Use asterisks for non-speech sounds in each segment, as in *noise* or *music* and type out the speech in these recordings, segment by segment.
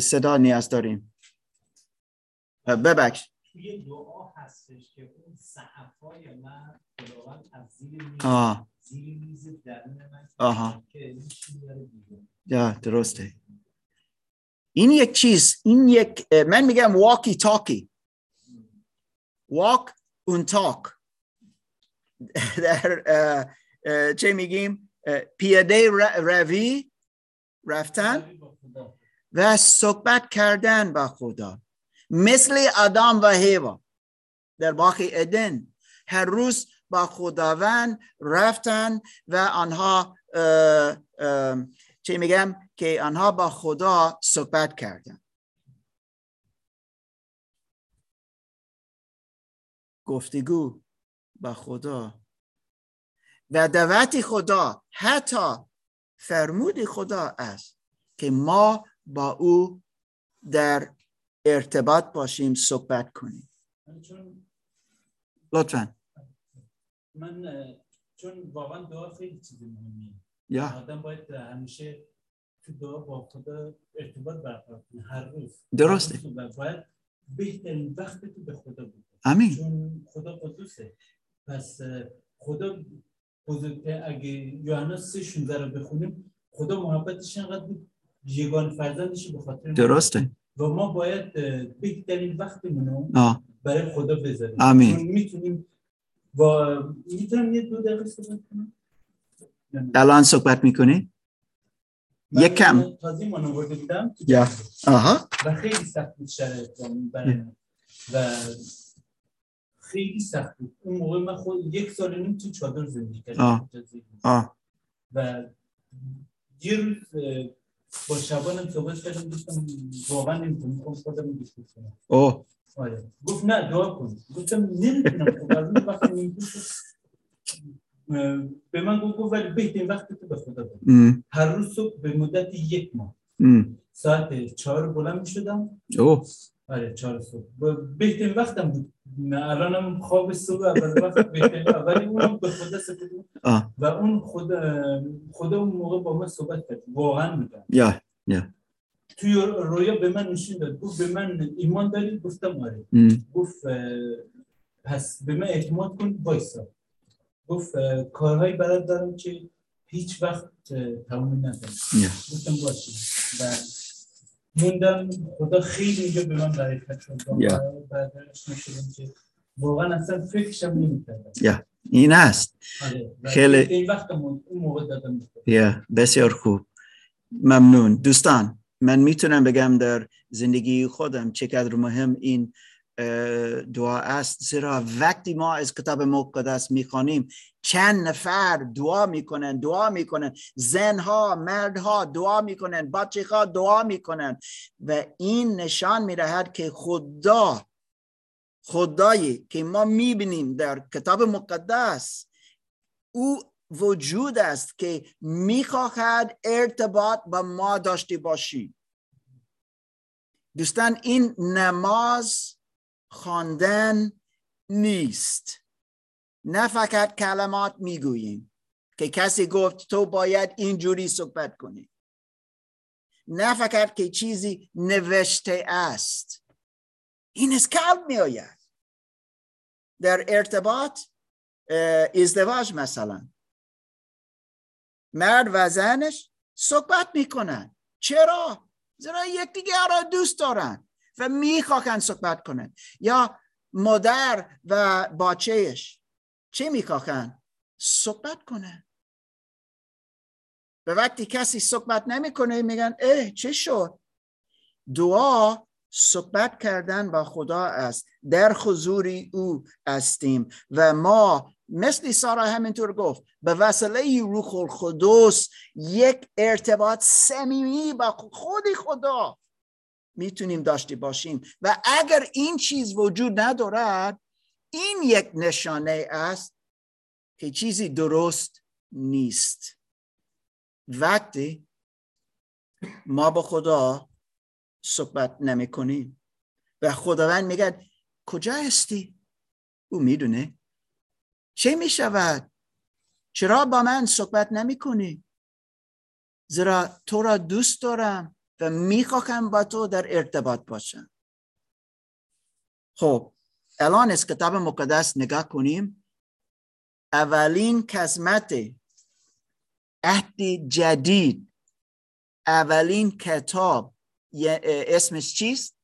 صدا نیاز داریم. ببخش. توی دعا هستش که اون صحفای من خداوند از زیر میز آه زیر میز درون من آها. که یا درسته. این یک چیز این یک من میگم واکی تاکی واک اون تاک در چه میگیم؟ پیاده روی رفتن. و صحبت کردن با خدا. مثل آدم و هیوا در باغ ادن. هر روز با خداوند رفتن و آنها چه میگم؟ که آنها با خدا صحبت کردن. گفتگو با خدا. و دعوت خدا حتی فرمود خدا است که ما با او در ارتباط باشیم صحبت کنیم. لطفا. من چون واقعا دعا خیلی چیز مهمیه. یا. آدم باید همیشه تو دعا با خدا ارتباط برقرار کنه هر روز. درسته. باید بهترین وقت تو به خدا بده. امین چون خدا قدوسه. پس خدا بزرگتر اگه یوحنا 3 16 رو بخونیم خدا محبتش انقدر بود یگان فرزندش به خاطر درسته و ما باید بهترین وقتمون رو آه. برای خدا بذاریم آمین. می‌تونیم و می‌تونم یه دو دقیقه صحبت کنم؟ الان صحبت می‌کنی؟ یک کم. تازه من آورده بودم تو یا. آها و خیلی سخت بود شرایط برای من. و خیلی سخت بود اون موقع من خود یک سال نیم تو چادر زندگی کردم و یه روز با شبانم صحبت کردم گفتم واقعا نمی‌تونم می‌خوام خودم گوش کنم. اوه. آره. گفت نه دعا کن. گفتم نمی‌تونم خب از اون وقت به من گفت ولی بهترین وقت تو به خدا بده. هر روز صبح به مدت یک ماه. ساعت چهار بلند می شدم آره چهار صبح. بهترین وقتم بود. نه الانم خواب صبح اول وقت بهترین. ولی اونم به خدا سپردم آه. و اون خدا خدا اون موقع با من صحبت کرد. واقعا میگم. یا توی رویا به من نشون داد. گفت به من ایمان داری؟ گفتم آره. گفت پس به من اعتماد کن وایسا. گفت کارهایی برات دارم که هیچ وقت تمام ندارم یا. گفتم باشه. و موندم خدا خیلی اینجا به من برکت Yeah. شدم که واقعا اصلا فکرشم نمی‌کردم. یا این است. آره خیلی- این وقت اون موقع دادم. یا بسیار خوب. ممنون. دوستان من می‌تونم بگم در زندگی خودم چقدر مهم این دعا است زیرا وقتی ما از کتاب مقدس می‌خوانیم چند نفر دعا می‌کنن دعا می‌کنن. زنها مردها دعا می‌کنن بچه ها دعا می‌کنن. و این نشان می‌دهد که خدا خدایی که ما می‌بینیم در کتاب مقدس او وجود است که می‌خواهد ارتباط با ما داشته باشیم دوستان این نماز خواندن نیست. نه فقط کلمات می‌گوییم که کسی گفت تو باید اینجوری صحبت کنی. نه فقط که چیزی نوشته است. این از قلب می آید در ارتباط ازدواج مثلا. مرد و زنش صحبت می‌کنن. چرا؟ زیرا یکدیگه را دوست دارن. و می‌خواهند صحبت کنن یا مادر و باچهش چه می‌خواهند؟ صحبت کنن و وقتی کسی صحبت نمی‌کنه میگن اه چه شد؟ دعا صحبت کردن با خدا است در حضور او هستیم و ما مثل سارا همینطور گفت به وسیله روح القدس یک ارتباط صمیمی با خود خدا می‌تونیم داشته باشیم و اگر این چیز وجود ندارد این یک نشانه است که چیزی درست نیست وقتی ما با خدا صحبت نمی کنیم و خداوند میگه کجا هستی؟ او می‌دونه چه می شود؟ چرا با من صحبت نمی کنی؟ زیرا تو را دوست دارم و می‌خواهم با تو در ارتباط باشم. خب الان از کتاب مقدس نگاه کنیم. اولین قسمت عهد جدید اولین کتاب اسمش چیست؟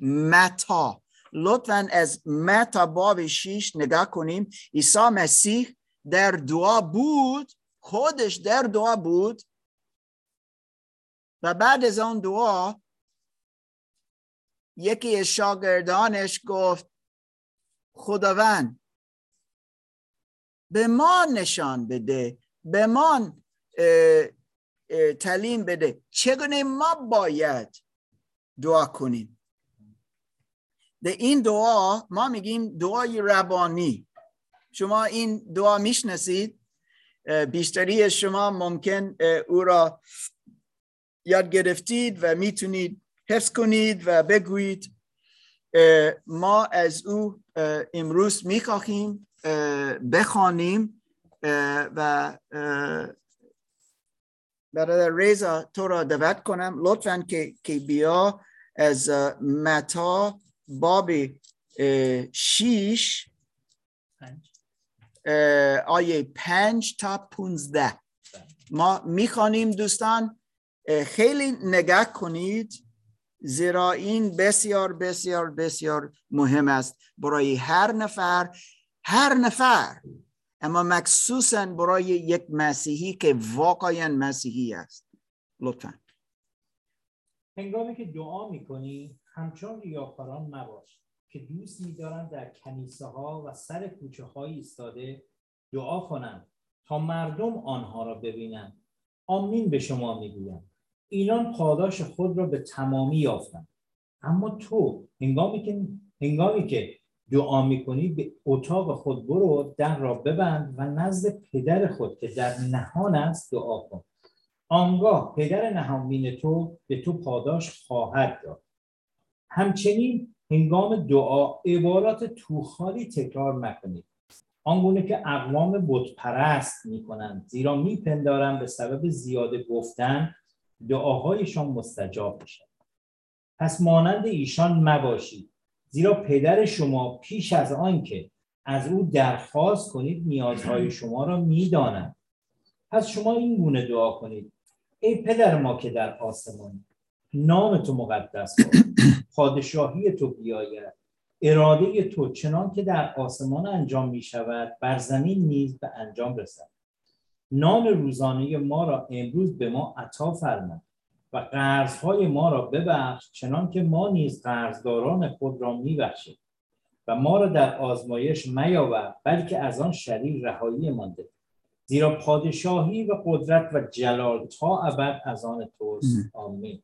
متا. لطفا از متا باب شیش نگاه کنیم. عیسی مسیح در دعا بود خودش در دعا بود. و بعد از آن دعا یکی از شاگردانش گفت خداوند به ما نشان بده به ما تعلیم بده. چگونه ما باید دعا کنیم؟ در این دعا ما میگیم دعای ربانی شما این دعا می‌شناسید؟ بیشتری شما ممکن او را یاد گرفتید و می‌تونید حفظ کنید و بگویید ما از او امروز می‌خواهیم بخوانیم و برادر ریزا تو را دعوت کنم لطفا که, که بیا از متا باب شیش آیه پنج تا پونزده. ما می‌خوانیم دوستان. خیلی نگاه کنید زیرا این بسیار بسیار بسیار مهم است برای هر نفر هر نفر. اما مخصوصا برای یک مسیحی که واقعا مسیحی است. لطفا. هنگامی که دعا می‌کنی همچون ریاکاران مباش که دوست میدارند در کنیسه ها و سر کوچه های ایستاده دعا کنند تا مردم آنها را ببینند آمین به شما می‌گویم. اینان پاداش خود را به تمامی یافتند. اما تو هنگامی که هنگامی که دعا می‌کنی به اتاق خود برو در را ببند و نزد پدر خود که در نهان است دعا کن. آنگاه پدر نهانبین تو به تو پاداش خواهد داد. همچنین هنگام دعا عبارات توخالی تکرار مکنید آنگونه که اقوام بت پرست می‌کنند زیرا میپندارم به سبب زیاده گفتن دعاهایشان مستجاب میشن پس مانند ایشان مباشید زیرا پدر شما پیش از آنکه از او درخواست کنید نیازهای شما را می‌داند. پس شما این گونه دعا کنید. ای پدر ما که در آسمان نام تو مقدس باد پادشاهی تو بیاید. اراده تو چنان که در آسمان انجام می شود بر زمین نیز به انجام رسد. نام روزانه ما را امروز به ما عطا فرما و قرضهای ما را ببخش چنان که ما نیز قرضداران خود را میبخشیم و ما را در آزمایش میاور بلکه از آن شریر رهایی مانده. زیرا پادشاهی و قدرت و جلال تا ابد از آن توست. آمین.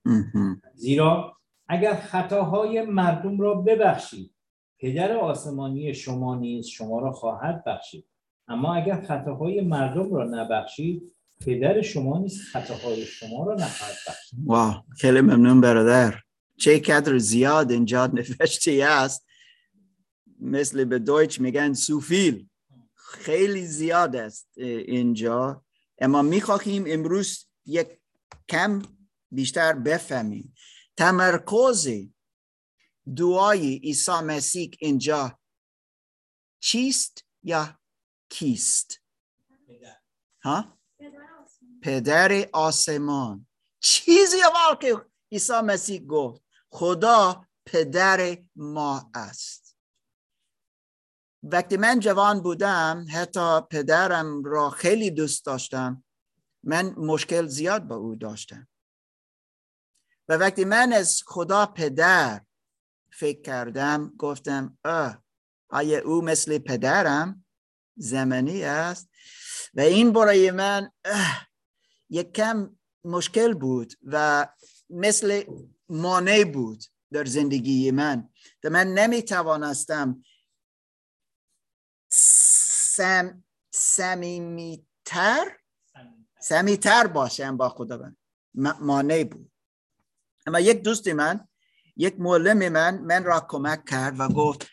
زیرا اگر خطاهای مردم را ببخشید پدر آسمانی شما نیز شما را خواهد بخشید. اما اگر خطاهای مردم را نبخشید پدر شما نیست خطاهای شما را نخواهد بخشید. واو خیلی ممنون برادر. چه قدر زیاد اینجا نوشته است. مثل به دویچ میگن سوفیل. خیلی زیاد است اینجا. اما می‌خواهیم امروز یک کم بیشتر بفهمیم. تمرکز دعای عیسی مسیح اینجا چیست یا کیست؟ ها؟ پدر آسمان. چیزی اول که عیسی مسیح گفت. خدا پدر ما است. وقتی من جوان بودم حتی پدرم را خیلی دوست داشتم. من مشکل زیاد با او داشتم. و وقتی من از خدا پدر فکر کردم گفتم اه آیا او مثل پدرم؟ زمانی است. و این برای من یک کم مشکل بود و مثل مانع بود در زندگی من. و من نمی توانستم سم سمیمیتر سمیتر باشم با خدا. من مانع بود. اما یک دوست من یک معلم من من را کمک کرد و گفت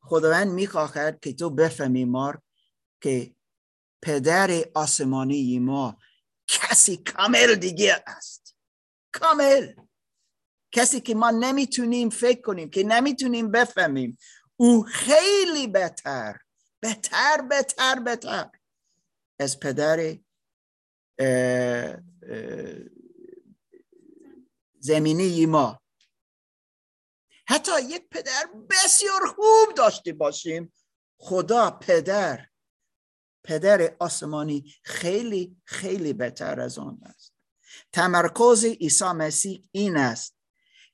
خداوند می‌خواهد که تو بفهمی مار که پدر آسمانی ما کسی کامل دیگه است. کامل. کسی که ما نمی‌تونیم فکر کنیم که نمی‌تونیم بفهمیم. او خیلی بهتر بهتر بهتر بهتر از پدر زمینی ما. حتی یک پدر بسیار خوب داشته باشیم. خدا پدر پدر آسمانی خیلی خیلی بهتر از آن است. تمرکز عیسی مسیح این است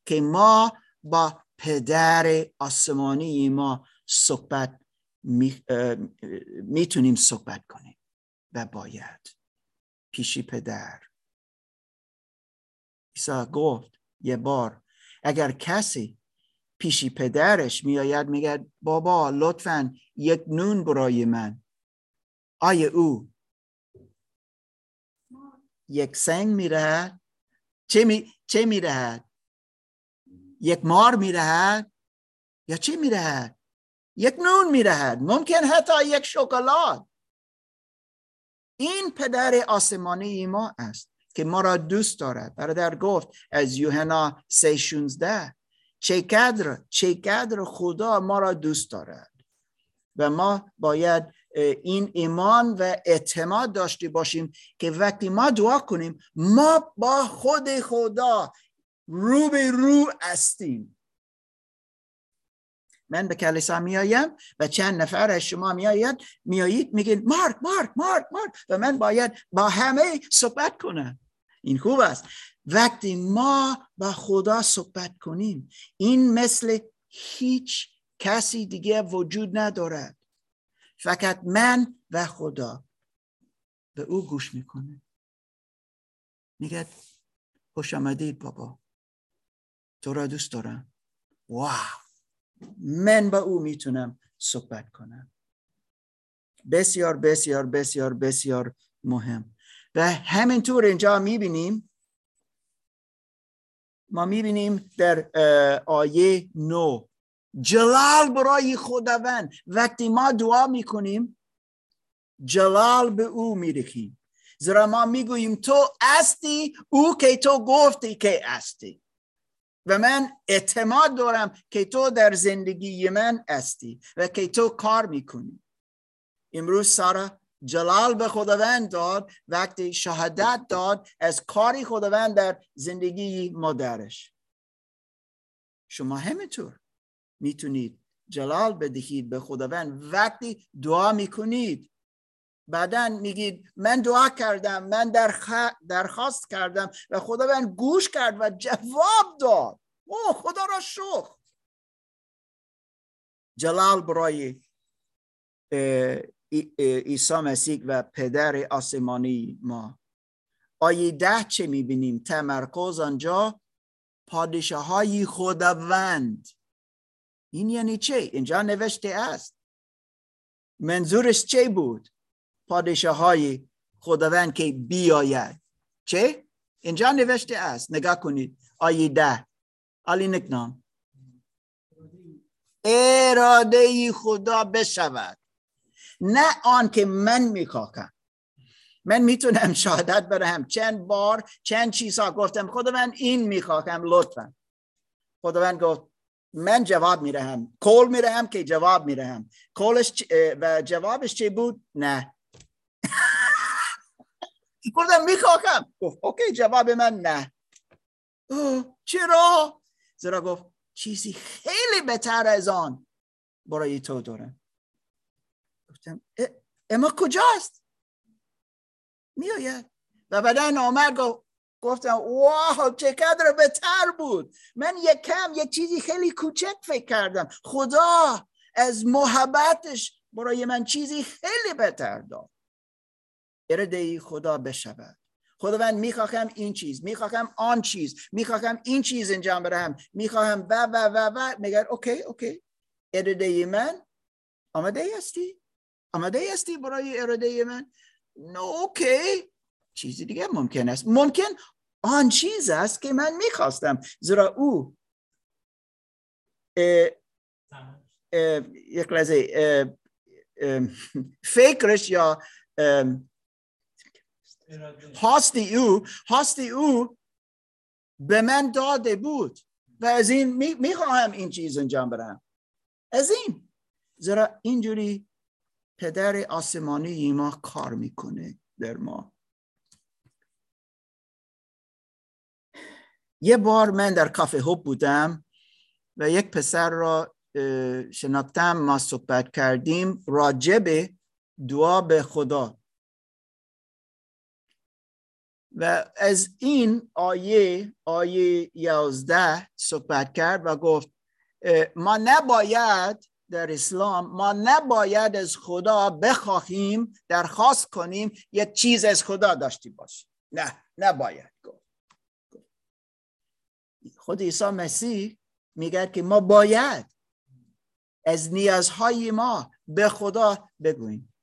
که ما با پدر آسمانی ما صحبت می‌تونیم صحبت کنیم و باید. پیشی پدر. عیسی گفت یه بار اگر کسی پیشی پدرش میآید میگه بابا لطفا یک نون برای من. آیا او. یک سنگ میرهد. چه می چه میرهد؟ یک مار میرهد یا چه میرهد؟ یک نون میرهد. ممکن حتی یک شکلات. این پدر آسمانی ما است که ما را دوست دارد. برادر گفت از 3:16 چه قدر چه قدر خدا ما را دوست دارد. و ما باید این ایمان و اعتماد داشته باشیم که وقتی ما دعا کنیم ما با خود خدا رو به رو هستیم. من به کلیسا میایم و چند نفر از شما میآید میایید میگین مارک مارک مارک مارک. و من باید با همه صحبت کنم. این خوب است. وقتی ما با خدا صحبت کنیم این مثل هیچ کسی دیگه وجود ندارد. فقط من و خدا به او گوش می‌کنه. میگه خوش آمدید بابا. تو را دوست دارم. واو! من با او می‌تونم صحبت کنم. بسیار بسیار بسیار بسیار مهم. و همینطور اینجا می‌بینیم ما می‌بینیم در آیه نو جلال برای خداوند. وقتی ما دعا می‌کنیم جلال به او میرخیم زیرا ما می‌گوییم تو استی او که تو گفتی که استی و من اعتماد دارم که تو در زندگی من استی و که تو کار می‌کنی. امروز سارا جلال به خداوند داد. وقتی شهادت داد از کاری خداوند در زندگی مادرش. شما همینطور. می‌تونید جلال بدهید به خداوند. وقتی دعا می‌کنید بعدا میگید من دعا کردم من درخواست کردم و خداوند گوش کرد و جواب داد. او خدا را شکر. جلال برای عیسی مسیح و پدر آسمانی ما. آیه ده چه می‌بینیم؟ تمرکز آنجا. پادشه های خداوند. این یعنی چه اینجا نوشته است. منظورش چه بود؟ پادشه های خداوند که بیاید. چه اینجا نوشته است. نگاه کنید. آیه ده. علی نکنام اراده خدا بشود. نه آن که من می‌خواهم. من می‌تونم شهادت برم چند بار چند چیزها گفتم. خدا من این می‌خواهم لطفا. خداوند گفت من جواب میرهم کول میرهم که جواب میرهم کولش و جوابش چه بود؟ نه. *laughs* گفتم می‌خواهم. گفت اوکی جواب من نه. چرا؟ زیرا گفت چیزی خیلی بهتر از آن. برای تو دارم. گفتم اما کجاست؟ میآید. و بعدا آمد گفت گفتم واو چقدر بهتر بود. من یک کم یک چیزی خیلی کوچک فکر کردم. خدا از محبتش برای من چیزی خیلی بهتر داد. اراده خدا بشود. خداوند می‌خواهم این چیز می‌خواهم آن چیز می‌خواهم این چیز انجام بدهم. می‌خواهم و و و و. میگه اوکی اوکی. اراده من آماده هستی؟ آماده هستی برای اراده من؟ نو اوکی. چیزی دیگه ممکن است. ممکن آن چیز است که من می‌خواستم. زیرا او یک لحظه فکرش یا هاستی او هاستی او به من داده بود و از این می‌خواهم این چیز انجام بدم از این. زیرا اینجوری پدر آسمانی ما کار می‌کنه در ما. یه بار من در کافه هوب بودم و یک پسر را شناختم ما صحبت کردیم راجب دعا به خدا. و از این آیه آیه یازده صحبت کرد و گفت ما نباید در اسلام ما نباید از خدا بخواهیم درخواست کنیم یک چیز از خدا داشتی باشیم. نه نباید. خود عیسی مسیح میگه که ما باید از نیازهای ما به خدا بگوییم.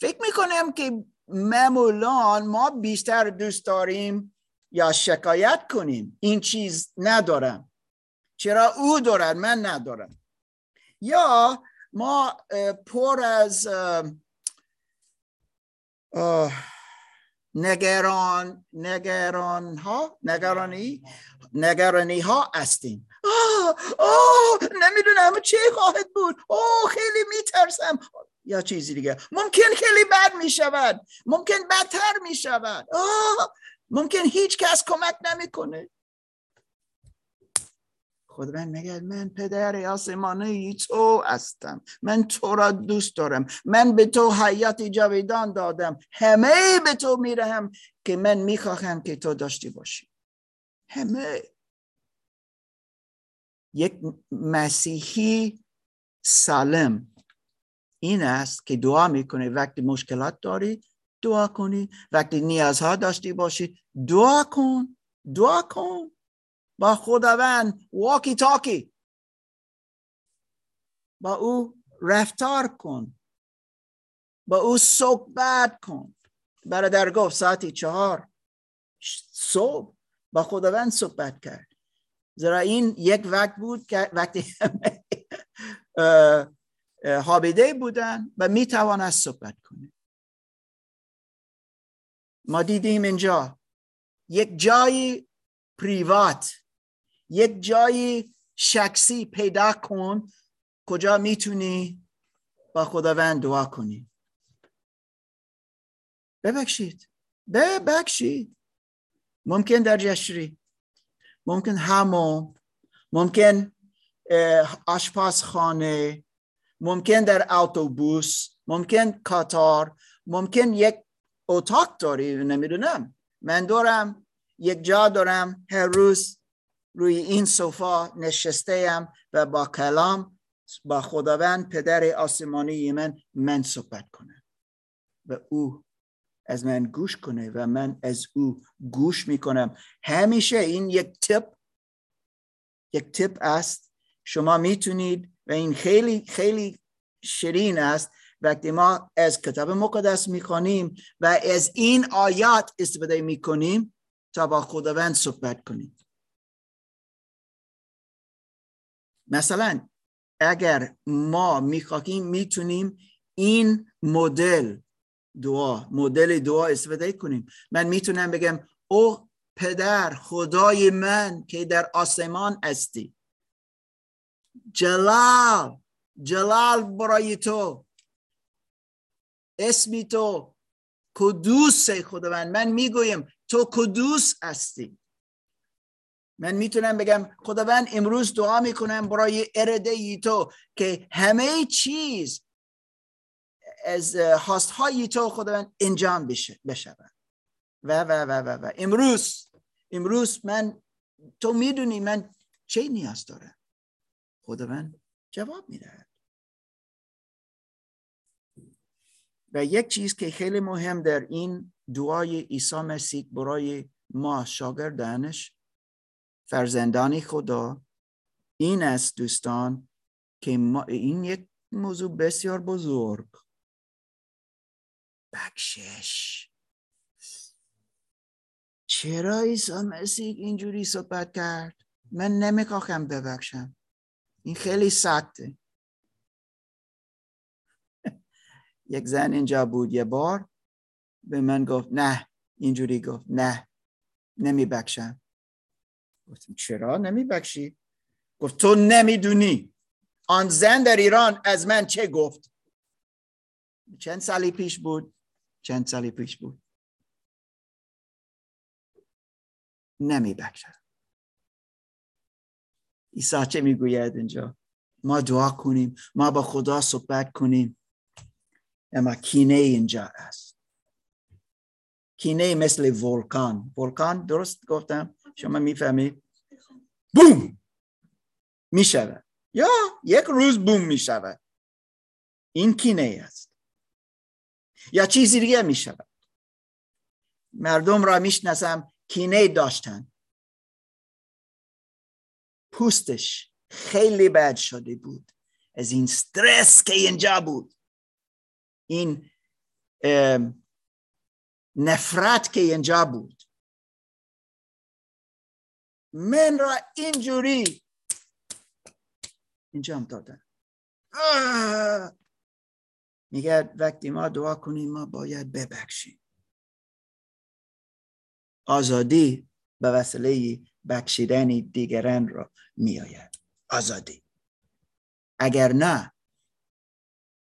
فکر می‌کنم که معمولا ما بیشتر دوست داریم یا شکایت کنیم. این چیز ندارم. چرا او دارد من ندارم. یا ما پر از نگران نگران ها نگرانی نگرانی ها هستیم. آه نمی‌دونم چه خواهد بود. اوه خیلی میترسم. یا چیزی دیگه. ممکن خیلی بد می‌شود. ممکن بدتر می‌شود. ممکن هیچ کس کمک نمی‌کنه. خداوند میگه من پدر آسمانی تو هستم. من تو را دوست دارم. من به تو حیات جاویدان دادم. همه به تو میرهم که من می‌خواهم که تو داشتی باشی. همه یک مسیحی سالم این است که دعا می‌کنه. وقتی مشکلات داری دعا کنی. وقتی نیازها داشتی باشی دعا کن دعا کن. با خداوند واکی تاکی با او رفتار کن. با او صحبت کن. برادر گفت ساعتی چهار. صبح. با خداوند صحبت کرد. زیرا این یک وقت بود که وقتی حابیده بودن و می توانست صحبت کنه. ما دیدیم اینجا یک جای پریوات یک جای شخصی پیدا کن کجا می‌تونی با خداوند دعا کنی. ببخشید. ببخشید. ممکن در جشری ممکن همون ممکن آشپزخانه ممکن در اتوبوس ممکن کاتار ممکن یک اتاق داری نمی‌دونم. من دارم یک جا دارم هر روز روی این صفا نشسته و با کلام با خداوند پدر آسمانی من من صحبت کنم. و او از من گوش کنه و من از او گوش می‌کنم. همیشه این یک تپ یک تپ است. شما می‌تونید و این خیلی خیلی شیرین است. وقتی ما از کتاب مقدس می‌خوانیم و از این آیات استفاده می‌کنیم تا با خداوند صحبت کنیم. مثلا اگر ما می‌خواهیم می‌تونیم این مدل دعا مدل دعا استفاده کنیم. من می‌تونم بگم او پدر خدای من که در آسمان استی جلال جلال برای تو. اسمی تو. کدوس خداوند؟ من می‌گویم تو کدوس هستی؟ من می‌تونم بگم خداوند امروز دعا می‌کنم برای ارده ای تو که همه چیز از هاست های تو خداوند انجام بشه بشود. و و و و و. امروز امروز من تو می‌دونی من چه نیاز دارم؟ خداوند جواب می‌دهد. و یک چیز که خیلی مهم در این دعای عیسی مسیح برای ما شاگردانش فرزندان خدا این است دوستان که ما این یک موضوع بسیار بزرگ. بخشش. چرا عیسی مسیح اینجوری صحبت کرد؟ من نمی‌خواهم ببخشم. این خیلی سخته. *laughs* یک زن اینجا بود یه بار. به من گفت نه اینجوری گفت نه نمی بخشم گفتم چرا نمیبخشی؟ گفت تو نمی‌دونی. آن زن در ایران از من چه گفت؟ چند سالی پیش بود. چند سالی پیش بود. نمیبخشد عیسی چه می‌گوید اینجا؟ ما دعا کنیم. ما با خدا صحبت کنیم. اما کینه اینجا است. کینه مثل ولکان. ولکان درست گفتم؟ شما می‌فهمید؟ بوم! می‌شود. یا یک روز بوم می‌شود. این کینه است. یا چیزی دیگه می‌شود. مردم را می‌شناسم کینه داشتن. پوستش خیلی بد شده بود. از این استرس که اینجا بود. این نفرت که اینجا بود. من را اینجوری انجام دادن. میگه وقتی ما دعا کنیم ما باید ببخشیم. آزادی به وسیله بخشیدن دیگران را میآید. آزادی. اگر نه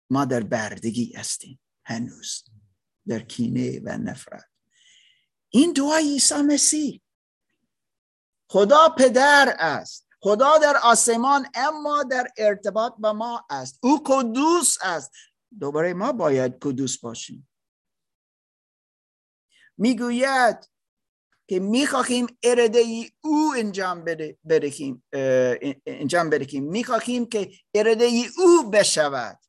ما در بردگی هستیم. هنوز در کینه و نفرت. این دعای عیسی مسیح. خدا پدر است. خدا در آسمان اما در ارتباط با ما است. او قدوس است. دوباره ما باید قدوس باشیم. می‌گوید که می‌خواهیم اراده ای او انجام بده بدهیم انجام بدهیم می‌خواهیم که اراده ای او بشود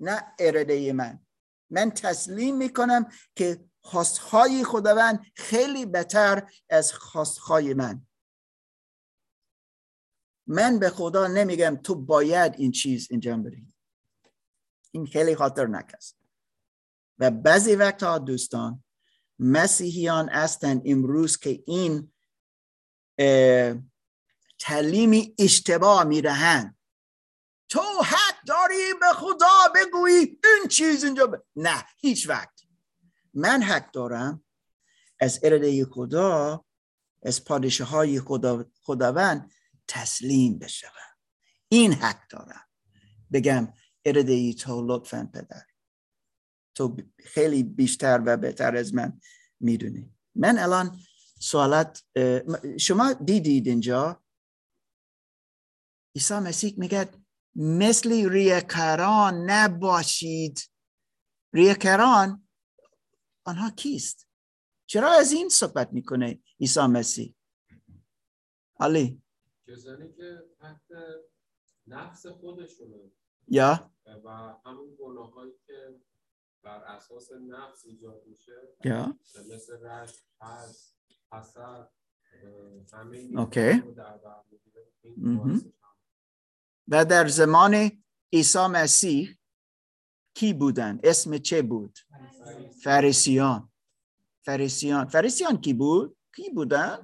نه اراده من. من تسلیم می‌کنم که خواستهای خداوند خیلی بهتر از خواستهای من. من به خدا نمیگم تو باید این چیز انجام بدهی. این خیلی خاطر است. و بعضی وقتها دوستان مسیحیان هستند امروز که این تعلیمی اشتباه می‌دهند. تو حق داری به خدا بگویی این چیز اینجا ب... نه هیچ وقت. من حق دارم از اراده خدا از پادشه های خدا خداوند تسلیم بشوم. این حق دارم. بگم اراده ای تو لطفا پدر. تو خیلی بیشتر و بهتر از من می‌دونی. من الان سوالات شما دیدید اینجا؟ عیسی مسیح میگه مثل ریاکاران نباشید. ریاکاران آنها کیست؟ چرا از این صحبت می‌کنه عیسی مسیح؟ علی. کسانی که تحت نفس خودشونه. یا؟ و همون گناه هایی که بر اساس نفس ایجاد میشه یا؟ مثل رشت حس حسد همه اوکی. و در زمان عیسی مسیح کی بودن؟ اسم چه بود؟ فریسیان. فریسیان. فریسیان کی بود؟ کی بودن؟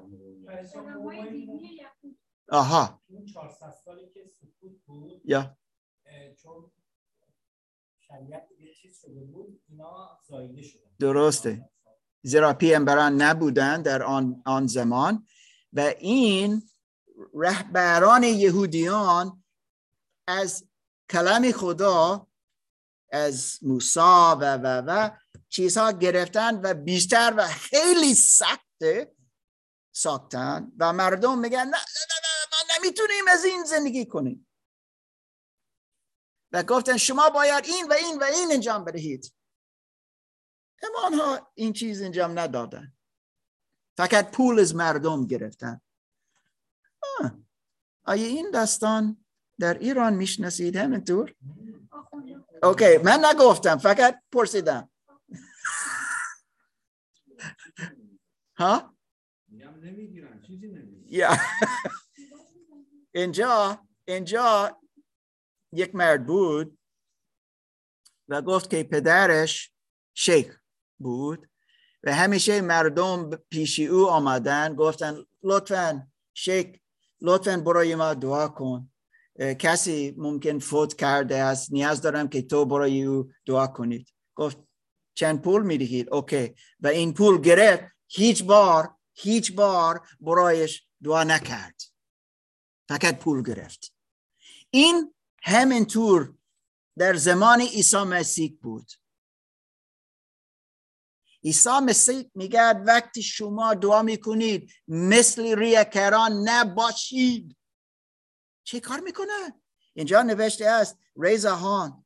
آها. اون 400 سالی که سکوت بود یا؟ درسته. زیرا پیامبران نبودن در آن, آن زمان. و این رهبران یهودیان از کلام خدا از موسی و و و چیزها گرفتن و بیشتر و خیلی سخت ساختن. و مردم میگن نه نه نه ما نمی‌تونیم از این زندگی کنیم. و گفتن شما باید این و این و این انجام بدهید اما آنها این چیز انجام ندادن فقط پول از مردم گرفتن آه. آیا این داستان در ایران می‌شناسید همینطور؟ اوکی من نگفتم فقط پرسیدم *laughs* ها؟ *laughs* اینجا اینجا یک مرد بود و گفت که پدرش شیخ بود و همیشه مردم پیش او آمدن گفتن لطفا شیخ لطفا برای ما دعا کن. کسی ممکن فوت کرده است نیاز دارم که تو برای او دعا کنید. گفت چند پول می‌دهید؟ اوکی. و این پول گرفت هیچ بار هیچ بار برایش دعا نکرد. فقط پول گرفت. این همینطور در زمان عیسی مسیح بود. عیسی مسیح میگه وقتی شما دعا می‌کنید مثل ریاکران نباشید. چه کار می‌کنه؟ اینجا نوشته است ریزهان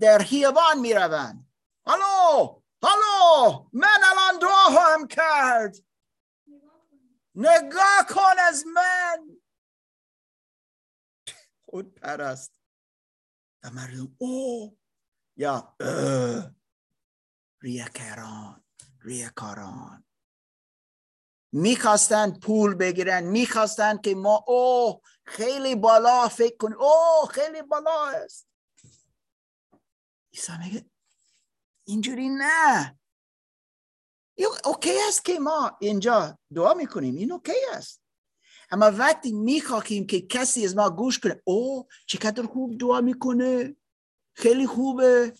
در هیوان می‌روند. هلو! هلو! من الان دعا هم کرد. نگاه کن از من. خود پرست و مردم او یا ریاکاران ریاکاران می‌خواستند پول بگیرن می‌خواستند که ما او خیلی بالا فکر کنیم او خیلی بالا است. عیسی میگه اینجوری نه. اوکی است که ما اینجا دعا می‌کنیم این اوکی است. اما وقتی می‌خواهیم که کسی از ما گوش کنه او چقدر خوب دعا می‌کنه خیلی خوبه.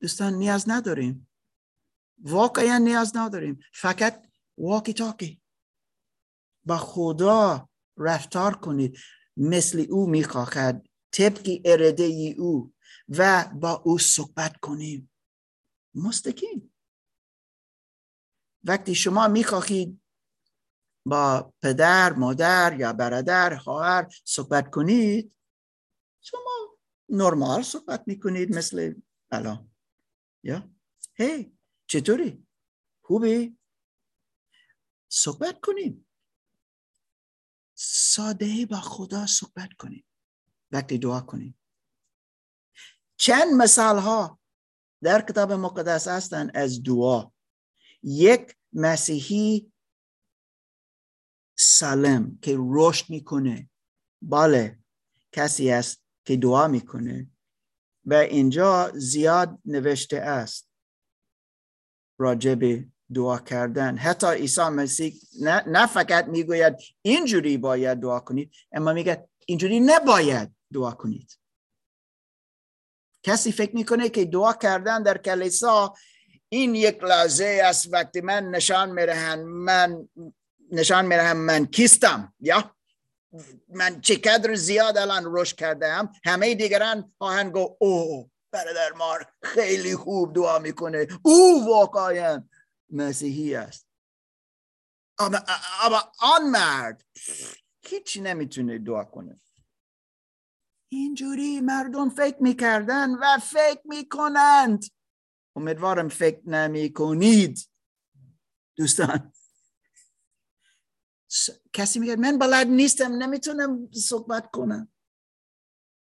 دوستان نیاز نداریم. واقعا نیاز نداریم. فقط واکی تاکی. با خدا رفتار کنید. مثل او می‌خواهد طبق اراده او و با او صحبت کنیم. مستقیم. وقتی شما می‌خواهید با پدر مادر یا برادر خواهر صحبت کنید. شما نرمال صحبت می‌کنید مثل الان. یا؟ هی چطوری؟ خوبی؟ صحبت کنیم. ساده با خدا صحبت کنیم. وقتی دعا کنیم. چند مثال ها در کتاب مقدس هستند از دعا. یک مسیحی سالم که رشد می‌کنه. بله کسی است که دعا می‌کنه و اینجا زیاد نوشته است راجب دعا کردن. حتی عیسی مسیح نه, نه فقط می‌گوید اینجوری باید دعا کنید اما میگه اینجوری نباید دعا کنید. کسی فکر می‌کنه که دعا کردن در کلیسا این یک لحظه است وقتی من نشان میرهن من نشان میرهم من کیستم. یا من چقدر زیاد الان رشد کردم همه دیگران خواهند گو او برادر مار خیلی خوب دعا می‌کنه. او واقعا مسیحی است. اما, اما آن مرد هیچ نمی‌تونه دعا کنه. اینجوری مردم فکر می‌کردن و فکر می‌کنند. امیدوارم فکر نمی کنید دوستان. کسی میگه من بلد نیستم نمی‌تونم صحبت کنم.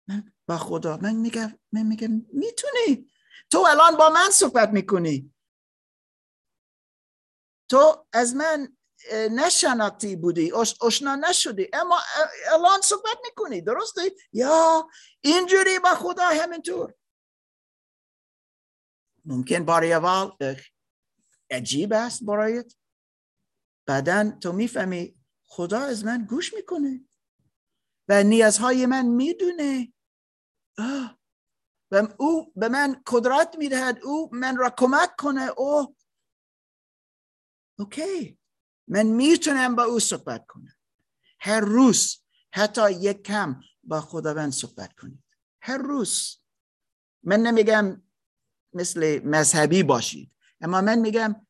من با خدا من میگم من میگم می‌تونی. تو الان با من صحبت می‌کنی. تو از من نشناختی بودی اشنا نشدی اما الان صحبت می‌کنی درسته یا اینجوری با خدا همینطور. ممکن برای اول عجیب است برایت. بعدا تو می‌فهمی خدا از من گوش می‌کنه و نیازهای من می‌دونه. و او به من قدرت می‌دهد او من را کمک کنه. او اوکی. من می‌تونم با او صحبت کنم. هر روز حتی یک کم با خداوند صحبت کنید. هر روز. من نمیگم مثل مذهبی باشید اما من میگم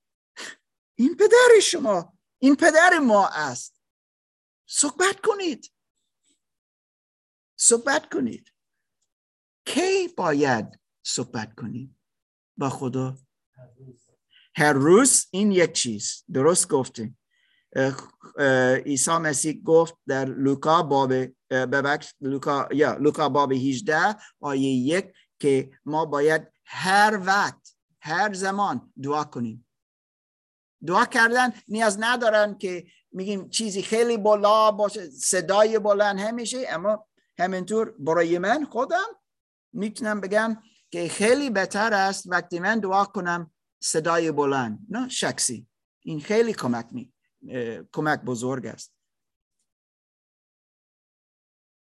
این پدر شما این پدر ما است. صحبت کنید. صحبت کنید. کی باید صحبت کنید با خدا. هر روز این یک چیز. درست گفته عیسی مسیح گفت در لوکا باب ببخش لوکا یا لوکا باب 18 آیه یک که ما باید هر وقت هر زمان دعا کنیم. دعا کردن نیاز ندارن که میگیم چیزی خیلی بالا باشه صدای بلند همیشه اما همینطور برای من خودم می‌تونم بگم که خیلی بهتر است وقتی من دعا کنم صدای بلند نه شخصی. این خیلی کمک می کمک بزرگ است.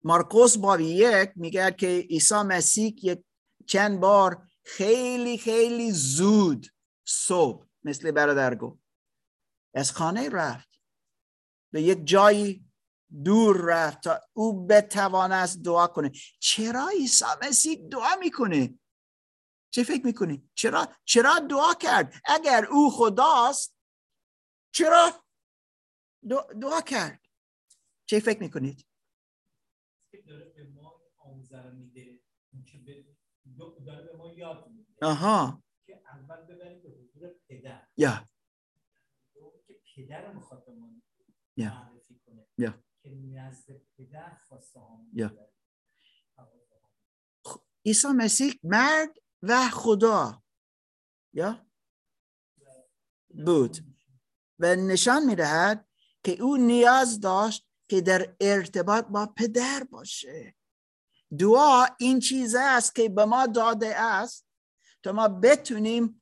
مارکوس باب یک میگه که عیسی مسیح یک چند بار خیلی خیلی زود صبح مثل برادر گفت. از خانه رفت. به یک جایی دور رفت تا او بتواند دعا کنه. چرا عیسی مسیح دعا می‌کنه؟ چه فکر می‌کنی؟ چرا چرا دعا کرد؟ اگر او خداست چرا دعا کرد؟ چه فکر می‌کنید؟ داره پدر خواسته هم یا عیسی مسیح مرد و خدا. یا بود. و نشان می‌دهد که او نیاز داشت که در ارتباط با پدر باشه. دعا این چیز است که به ما داده است تا ما بتونیم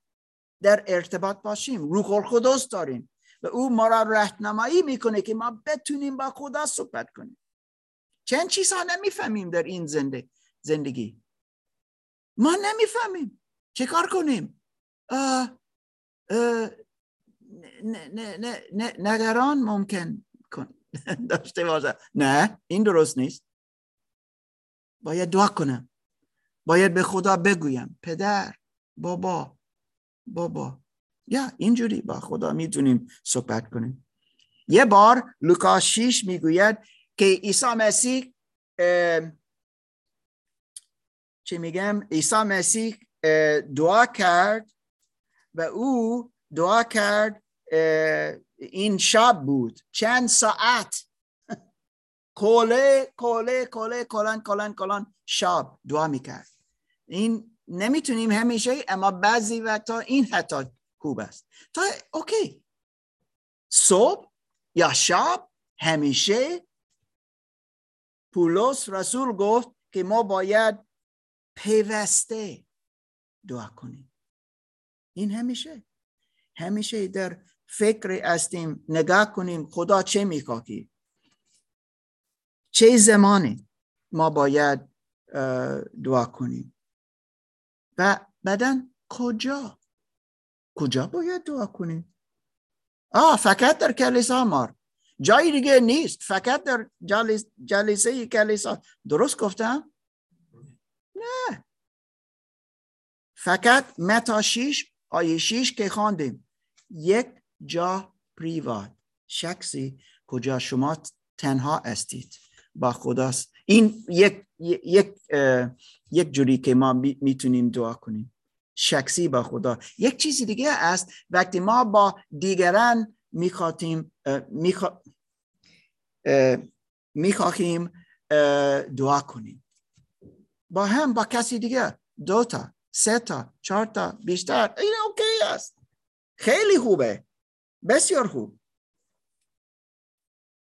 در ارتباط باشیم. روح القدس داریم. و او ما را راهنمایی می‌کنه که ما بتونیم با خدا صحبت کنیم. چند چیزها نمی‌فهمیم در این زنده زندگی. ما نمی‌فهمیم. چه کار کنیم؟ اه نگران ممکن کن. *laughs* داشته باشه. نه این درست نیست. باید دعا کنم. باید به خدا بگویم. پدر بابا بابا. یا اینجوری با خدا می‌تونیم صحبت کنیم. یه بار لوکاس 6 می‌گوید که عیسی مسیح چی میگم؟ عیسی مسیح دعا کرد و او دعا کرد این شب بود. چند ساعت؟ *laughs* کله کله کله کلان کلان کلان شب دعا می‌کرد. این نمی‌تونیم همیشه اما بعضی وقتا این حتی خوب است. تا اوکی. صبح یا شب همیشه پولس رسول گفت که ما باید پیوسته دعا کنیم. این همیشه. همیشه در فکر هستیم نگاه کنیم خدا چه می‌خواهی؟ چه زمانی ما باید دعا کنیم؟ و بعدا کجا؟ کجا باید دعا کنیم آه فقط در کلیسا مار. جای دیگه نیست. فقط در جلس، جلسه کلیسا. درست گفتم؟ نه. فقط متا شیش آیه شیش که خواندیم. یک جا پریوات شخصی کجا شما تنها استید با خداست. این یک یک یک جوری که ما می‌تونیم دعا کنیم. شخصی با خدا. یک چیزی دیگه است وقتی ما با دیگران میخواتیم می‌خواهیم دعا کنیم. با هم با کسی دیگه. دوتا سه تا چهار تا بیشتر. این اوکی است. خیلی خوبه. بسیار خوب.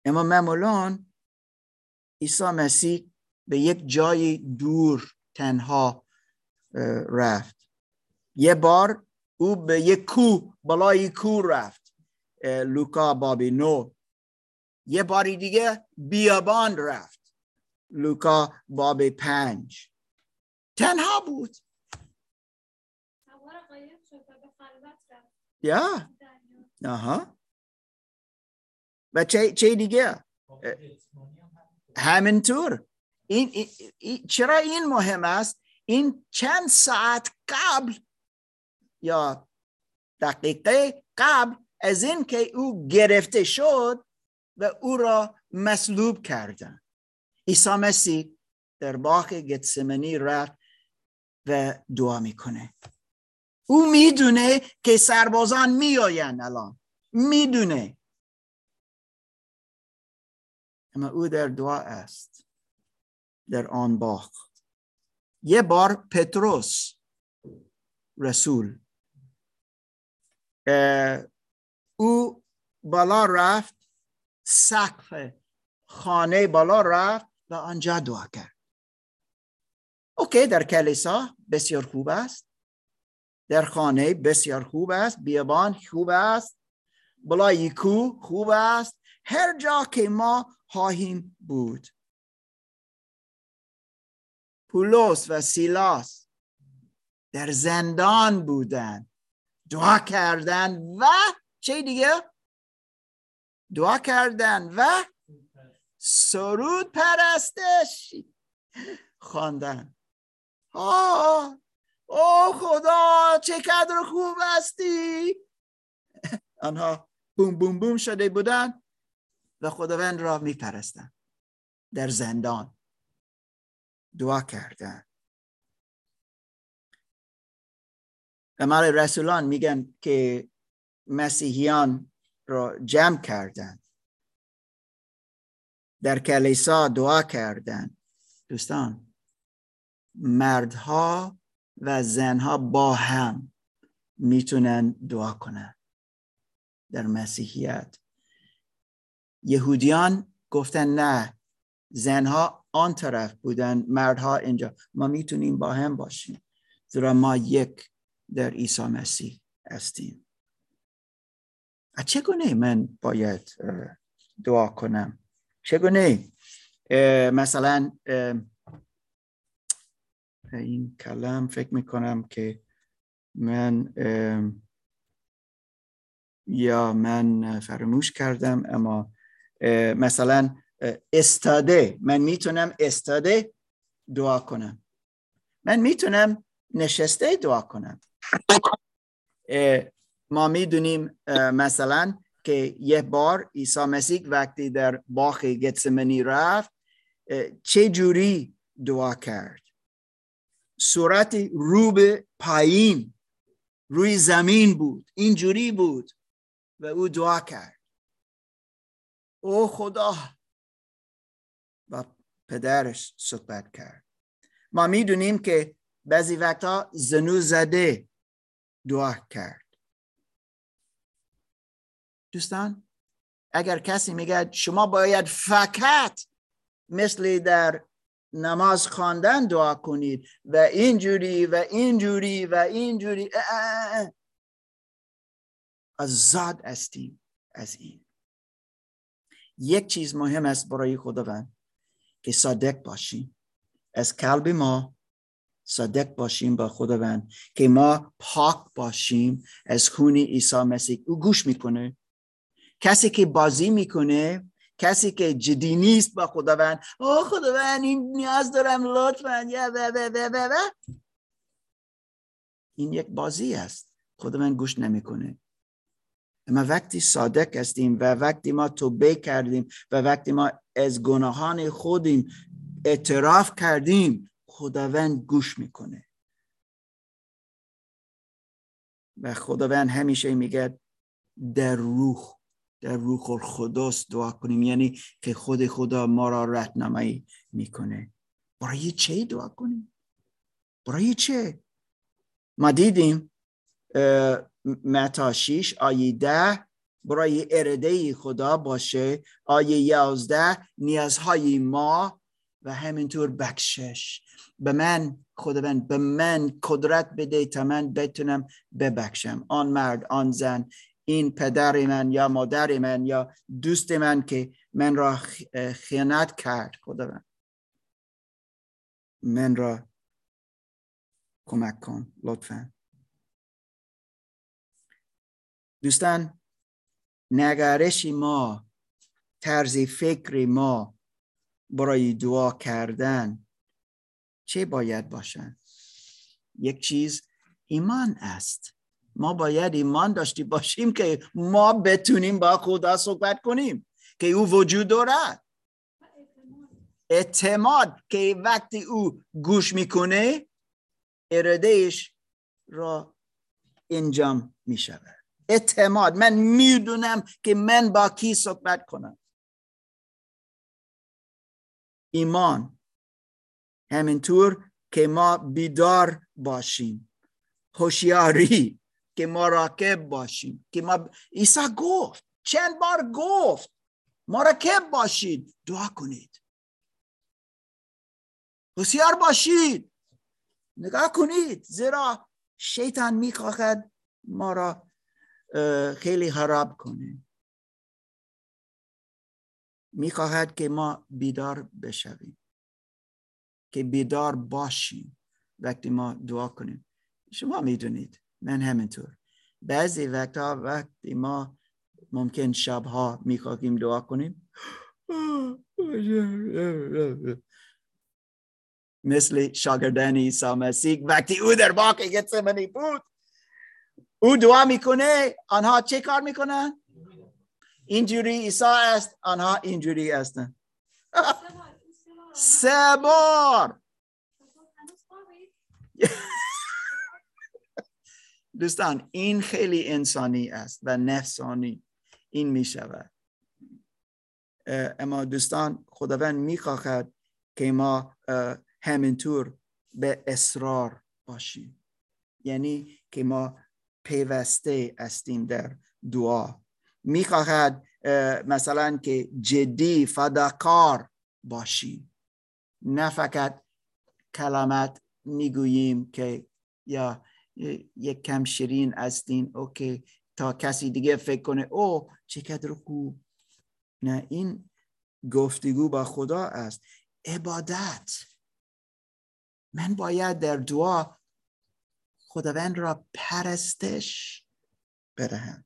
اما معمولا عیسی مسیح به یک جای دور تنها رفت. یه بار او به یک کو بالای کو رفت. لوکا بابی نو. یه باری دیگه بیابان رفت. لوکا باب پنج. تنها بود. یا؟ آها. و چه, چه دیگه؟ همینطور. این, این, چرا این مهم است؟ این چند ساعت قبل یا دقیقه قبل از این که او گرفته شد و او را مسلوب کردن عیسی مسیح در باغ گتسمنی رفت و دعا می‌کنه. او می‌دونه که سربازان میآیند الان. می‌دونه. اما او در دعا است. در آن باغ. یه بار پتروس رسول او بالا رفت سقف خانه بالا رفت و آنجا دعا کرد. اوکی در کلیسا بسیار خوب است. در خانه بسیار خوب است. بیابان خوب است. بلای کو خوب است. هر جا که ما خواهیم بود. پولس و سیلاس در زندان بودند دعا کردن و چه دیگه؟ دعا کردن و سرود پرستش خواندن. آه او خدا چه قدر خوب هستی. آنها بوم بوم بوم شده بودن و خداوند را میپرستن در زندان. دعا کردن. اعمال رسولان میگن که مسیحیان را جمع کردن. در کلیسا دعا کردن. دوستان مردها و زنها با هم می‌تونن دعا کنن در مسیحیت. یهودیان گفتن نه زنها آن طرف بودن مردها اینجا. ما می‌تونیم با هم باشیم زیرا ما یک در عیسی مسیح هستیم. چگونه من باید دعا کنم؟ چگونه؟ مثلا این کلم فکر می‌کنم که من یا من فراموش کردم اما مثلا استاده. من می‌تونم استاده دعا کنم. من می‌تونم نشسته دعا کنم. ما می‌دونیم مثلا که یه بار عیسی مسیح وقتی در باغ گتسمنی رفت چه جوری دعا کرد؟ صورت رو به پایین روی زمین بود اینجوری بود و او دعا کرد. او خدا و پدرش صحبت کرد. ما می‌دونیم که بعضی وقتا زنو زده دعا کرد. دوستان اگر کسی میگه شما باید فقط مثل در نماز خواندن دعا کنید و اینجوری و اینجوری و اینجوری آزاد هستیم از این. یک چیز مهم است برای خداوند. که صادق باشیم. از قلب ما صادق باشیم با خداوند که ما پاک باشیم. از خون عیسی مسیح او گوش می‌کنه. کسی که بازی می‌کنه کسی که جدی نیست با خداوند. او خداوند این نیاز دارم لطفا. یا این یک بازی است. خداوند گوش نمی‌کنه. اما وقتی صادق هستیم و وقتی ما توبه کردیم و وقتی ما از گناهان خودیم اعتراف کردیم خداوند گوش می‌کنه. و خداوند همیشه میگه در روح در روح القدس دعا کنیم. یعنی که خود خدا ما را رهنمایی می‌کنه. برای چه دعا کنیم؟ برای چه ما دیدیم متا شیش آیه ده برای اراده خدا باشه. آیه یازده نیازهای ما و همینطور بخشش. به من خداوند به من قدرت بده تا من بتونم ببخشم. آن مرد آن زن این پدر من یا مادر من یا دوست من که من را خیانت کرد خداوند. من را کمک کن لطفا. دوستان نگارش ما طرز فکر ما برای دعا کردن چه باید باشن؟ یک چیز ایمان است. ما باید ایمان داشتی باشیم که ما بتونیم با خدا صحبت کنیم که او وجود دارد. اعتماد که وقتی او گوش می‌کنه ارادهش را انجام می شود اعتماد. من می‌دونم که من با کی صحبت کنم. ایمان. همینطور که ما بیدار باشیم. هوشیاری. که مراقب باشیم. که ما عیسی گفت. چند بار گفت. مراقب باشید. دعا کنید. هوشیار باشید. نگاه کنید. زیرا شیطان می‌خواهد ما را خیلی خراب کنه. می‌خواهد که ما بیدار بشویم. که بیدار باشیم وقتی ما دعا کنیم. شما می‌دونید من همینطور. بعضی وقتا وقتی ما ممکن شبها می‌خواهیم دعا کنیم. مثل شاگردان عیسی مسیح وقتی او در باغ گتسمنی بود او دعا می‌کنه آنها چه کار می‌کنن؟ اینجوری عیسی است آنها اینجوری هستن. *laughs* سه بار. *laughs* دوستان این خیلی انسانی است و نفسانی. این می شود اما دوستان خداوند می خواهد که ما همینطور به اصرار باشیم. یعنی که ما پیوسته استیم در دعا. می‌خواهد مثلا که جدی فداکار باشیم نه فقط کلمات می‌گوییم که یا یک کم شیرین استین اوکی تا کسی دیگه فکر کنه او چقدر خوب. نه این گفتگو با خدا است. عبادت. من باید در دعا خداوند را پرستش بدهم.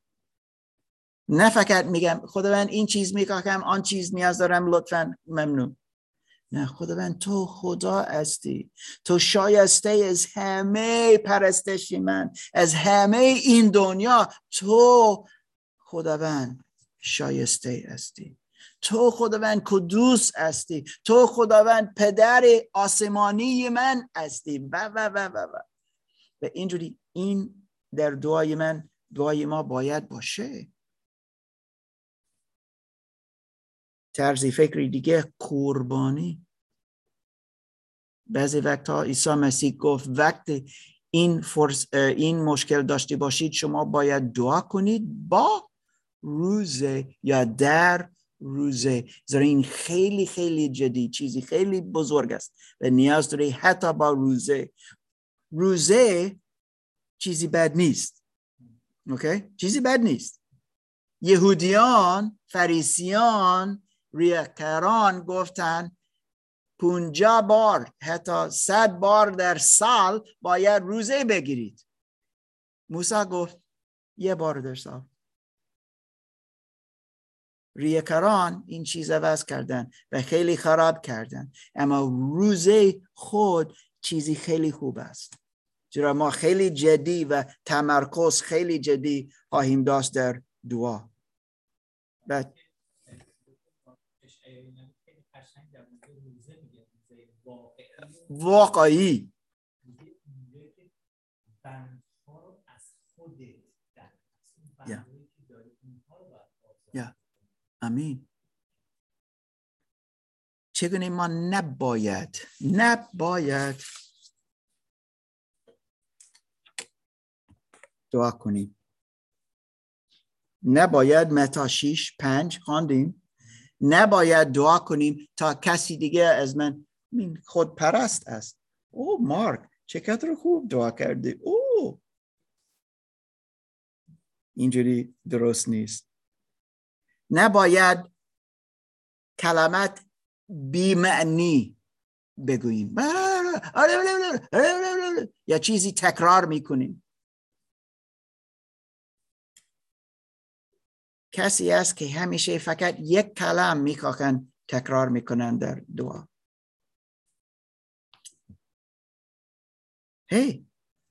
نه فقط میگم خداوند این چیز می‌خواهم آن چیز نیاز دارم لطفا ممنون. نه خداوند تو خدا هستی. تو شایسته از همه پرستشی من از همه این دنیا. تو خداوند شایسته هستی. تو خداوند کدوس هستی. تو خداوند پدر آسمانی من هستی. و و و و و. و اینجوری این در دعای من دعای ما باید باشه. طرزی فکری دیگه قربانی. بعضی وقتها عیسی مسیح گفت وقت این, فرس این مشکل داشته باشید شما باید دعا کنید با روزه یا در روزه. زیرا این خیلی خیلی جدی چیزی خیلی بزرگ است و نیاز داره حتی با روزه. روزه چیزی بد نیست. اوکی چیزی بد نیست. یهودیان فریسیان ریاکران گفتن پونجا بار حتی صد بار در سال باید روزه بگیرید. موسی گفت یه بار در سال. ریاکران این چیز عوض کردن و خیلی خراب کردن. اما روزه خود چیزی خیلی خوب است. چرا ما خیلی جدی و تمرکز خیلی جدی خواهیم داشت در دعا. بعد واقعی. امین چگونه ما نباید نباید دعا کنیم. نباید متا شیش پنج خواندیم. نباید دعا کنیم تا کسی دیگه از من خود پرست است. او مارک چقدر خوب دعا کرده او اینجوری درست نیست. نباید کلمات بیمعنی بگوییم. یا چیزی تکرار می‌کنیم. کسی است که همیشه فقط یک کلام می‌خواهند تکرار می‌کنن در دعا. هی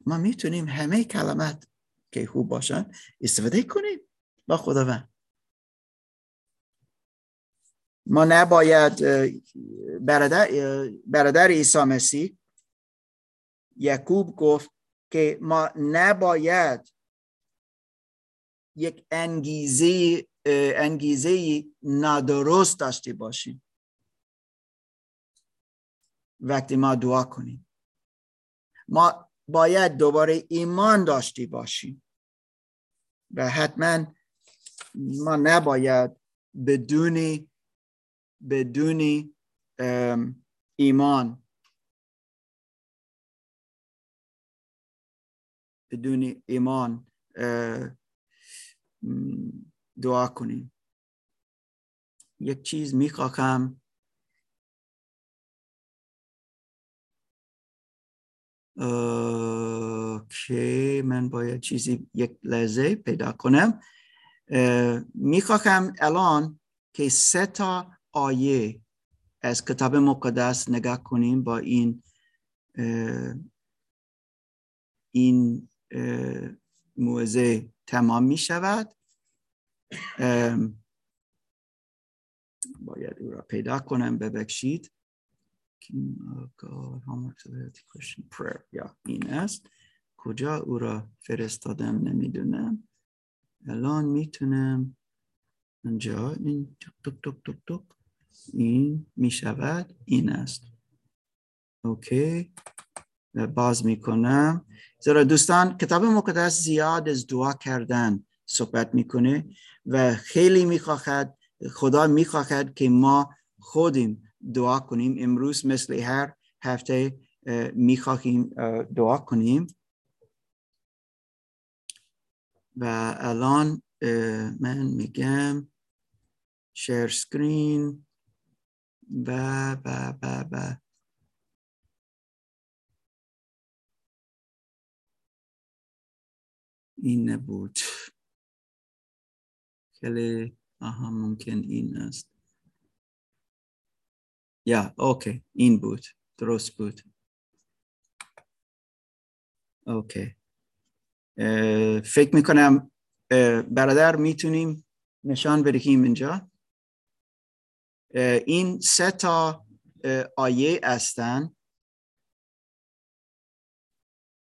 ما می‌تونیم همه کلمات که خوب باشن استفاده کنیم با خداوند. ما نباید برادر, برادر عیسی مسیح یعقوب گفت که ما نباید یک انگیزه انگیزه نادرست داشته باشیم. وقتی ما دعا کنیم. ما باید دوباره ایمان داشته باشیم. و حتما ما نباید بدون بدون ایمان. بدون ایمان دعا کنیم. یک چیز می‌خواهم. اوکی من باید چیزی یک لحظه پیدا کنم. می‌خواهم الان که سه تا آیه از کتاب مقدس نگاه کنیم با این این موزه تمام می شود. باید او را پیدا کنم ببخشید. یا این است. کجا او را فرستادم نمی‌دونم. الان می‌تونم. اینجا. این تک تک تک تک این می‌شود این است. اوکی. باز می‌کنم. زیرا دوستان کتاب مقدس زیاد از دعا کردن صحبت می‌کنه و خیلی می‌خواهد خدا می‌خواهد که ما خودیم دعا کنیم. امروز مثل هر هفته می‌خواهیم دعا کنیم. و الان من میگم شیر سکرین. و و و و. این نبود. خیلی آها ممکن این است. یا اوکی این بود. درست بود. اوکی. فکر می‌کنم برادر می‌تونیم نشان بدهیم اینجا. این سه تا آیه هستند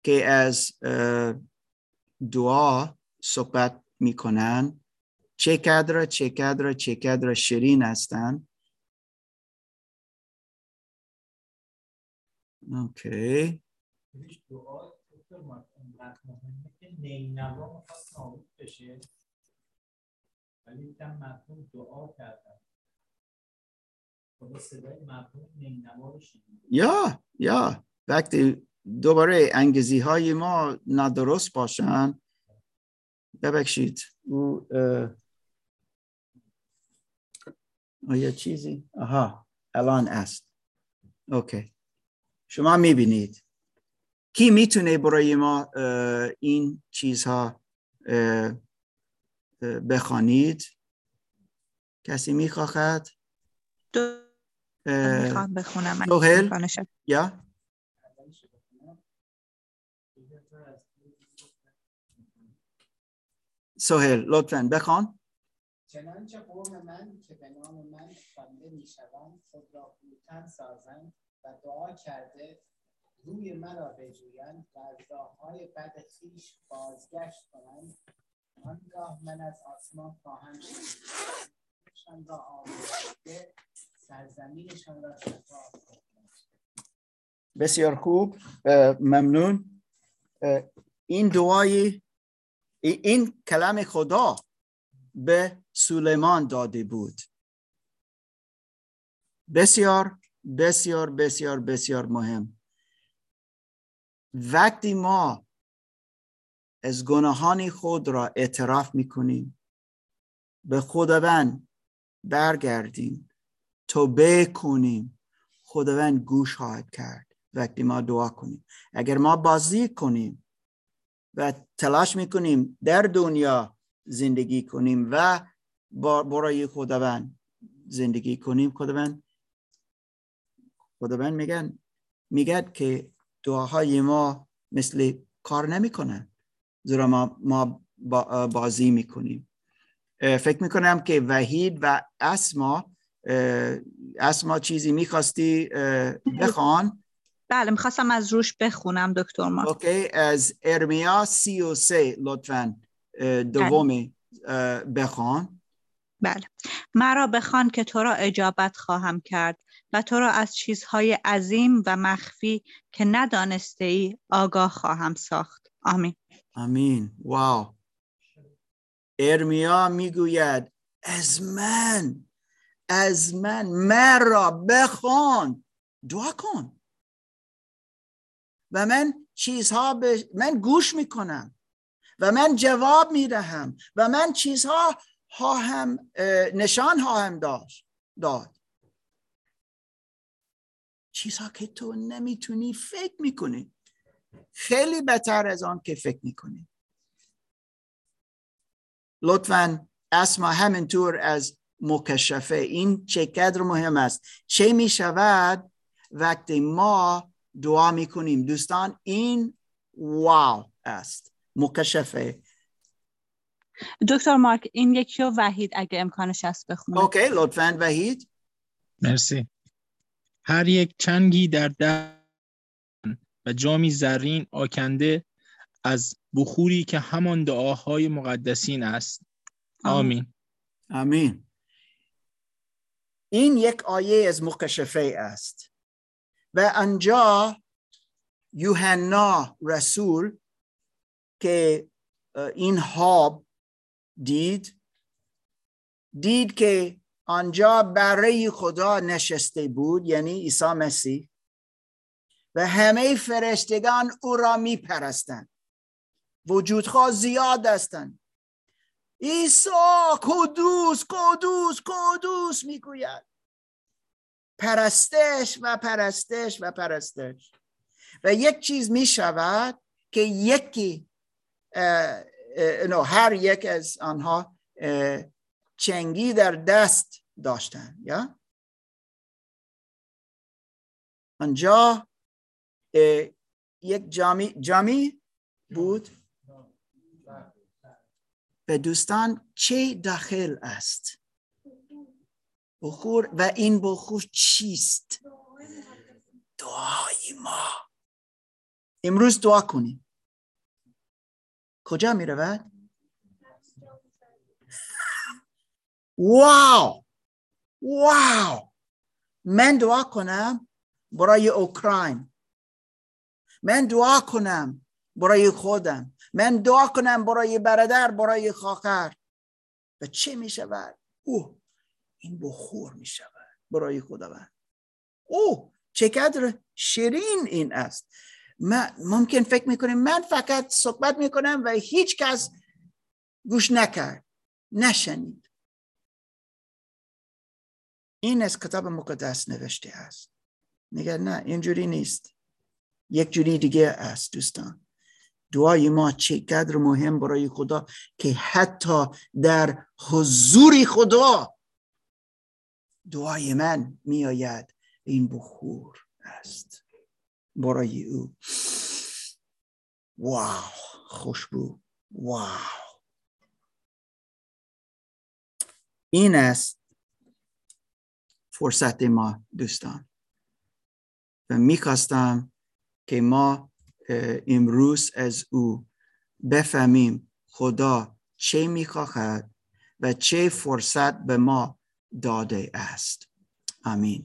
که از دعا صحبت می‌کنن. چه کدر چه کدر چه کدر شیرین هستند اوکی. ولی دعا یا یا. وقتی دوباره انگزی های ما ندرست باشن ببخشید. او آیا چیزی؟ آها الان است. اوکی. شما می‌بینید. کی می‌تونه برای ما این چیزها بخوانید؟ کسی می‌خواهد؟ می‌خوام بخونم سهل یا؟ سهل لطفا بخوان. چنانچه قوم من که به نام من خوانده می‌شوند خود را فروتن سازند و دعا کرده روی مرا بجویند و از راههای بد خویش بازگشت کنند. آنگاه من از آسمان خواهم شان را آموزده سرزمینشان را بسیار خوب ممنون. این دعای این کلام خدا به سلیمان داده بود. بسیار بسیار بسیار بسیار مهم. وقتی ما از گناهان خود را اعتراف می‌کنیم به خداوند برگردیم. توبه کنیم خداوند گوش خواهد کرد. وقتی ما دعا کنیم. اگر ما بازی کنیم و تلاش می‌کنیم در دنیا زندگی کنیم و برای خداوند زندگی کنیم خداوند خداوند میگن میگد که دعاهای ما مثل کار نمی‌کنن. زیرا ما, ما بازی می‌کنیم. فکر می‌کنم که وحید و اسما اسما چیزی می‌خواستی بخوان. بله می‌خواستم از روش بخونم دکتر ما اوکی از ارمیا سی و سه لطفا دومی بخوان. بله. مرا بخوان که تو را اجابت خواهم کرد و تو را از چیزهای عظیم و مخفی که ندانسته ای آگاه خواهم ساخت. آمین. آمین. واو. ارمیا می‌گوید از من. از من مرا بخوان دعا کن. و من چیزها به من گوش می‌کنم و من جواب می‌دهم و من چیزها هم نشان خواهم داشت داد. چیزها که تو نمی‌تونی فکر می‌کنی. خیلی بهتر از آن که فکر می‌کنیم لطفا اسما همینطور از مکشفه. این چه قدر مهم است. چه می شود؟ وقتی ما دعا می کنیم. دوستان این واو است. مکشفه. دکتر مارک این یکی رو وحید اگه امکانش هست بخونه. اوکی لطفا وحید. مرسی. هر یک چنگی در دهن و جامی زرین آکنده از بخوری که همان دعاهای مقدسین است. آمین. آمین. این یک آیه از مکشفه است. و انجا یوحنا رسول که این هاب دید دید که آنجا برای خدا نشسته بود یعنی عیسی مسیح و همه فرشتگان او را می پرستند وجودها زیاد هستند. عیسی کدوس کدوس کدوس می‌گوید. پرستش و پرستش و پرستش. و یک چیز می شود که یکی نو هر یک از آنها چنگی در دست داشتن یا؟ آنجا یک جامی, جامی بود. به دوستان چه داخل است؟ بخور. و این بخور چیست؟ دعای ما. امروز دعا کنیم. کجا می رود؟ واو! واو! من دعا کنم برای اوکراین. من دعا کنم برای خودم. من دعا کنم برای برادر برای خواهر. و چه می شود؟ او این بخور می شود برای خداوند. او چقدر شیرین این است. من ممکن فکر می‌کنیم من فقط صحبت می‌کنم و هیچ کس گوش نکرد نشنید. این از کتاب مقدس نوشته است. میگه نه اینجوری نیست. یک جوری دیگه است دوستان. دعای ما چقدر مهم برای خدا که حتی در حضور خدا دعای من میآید. این بخور است برای او. واو خوشبو. واو. این است فرصت ما دوستان. و می‌خواستم که ما امروز از او بفهمیم خدا چه می‌خواهد و چه فرصت به ما داده است. آمین.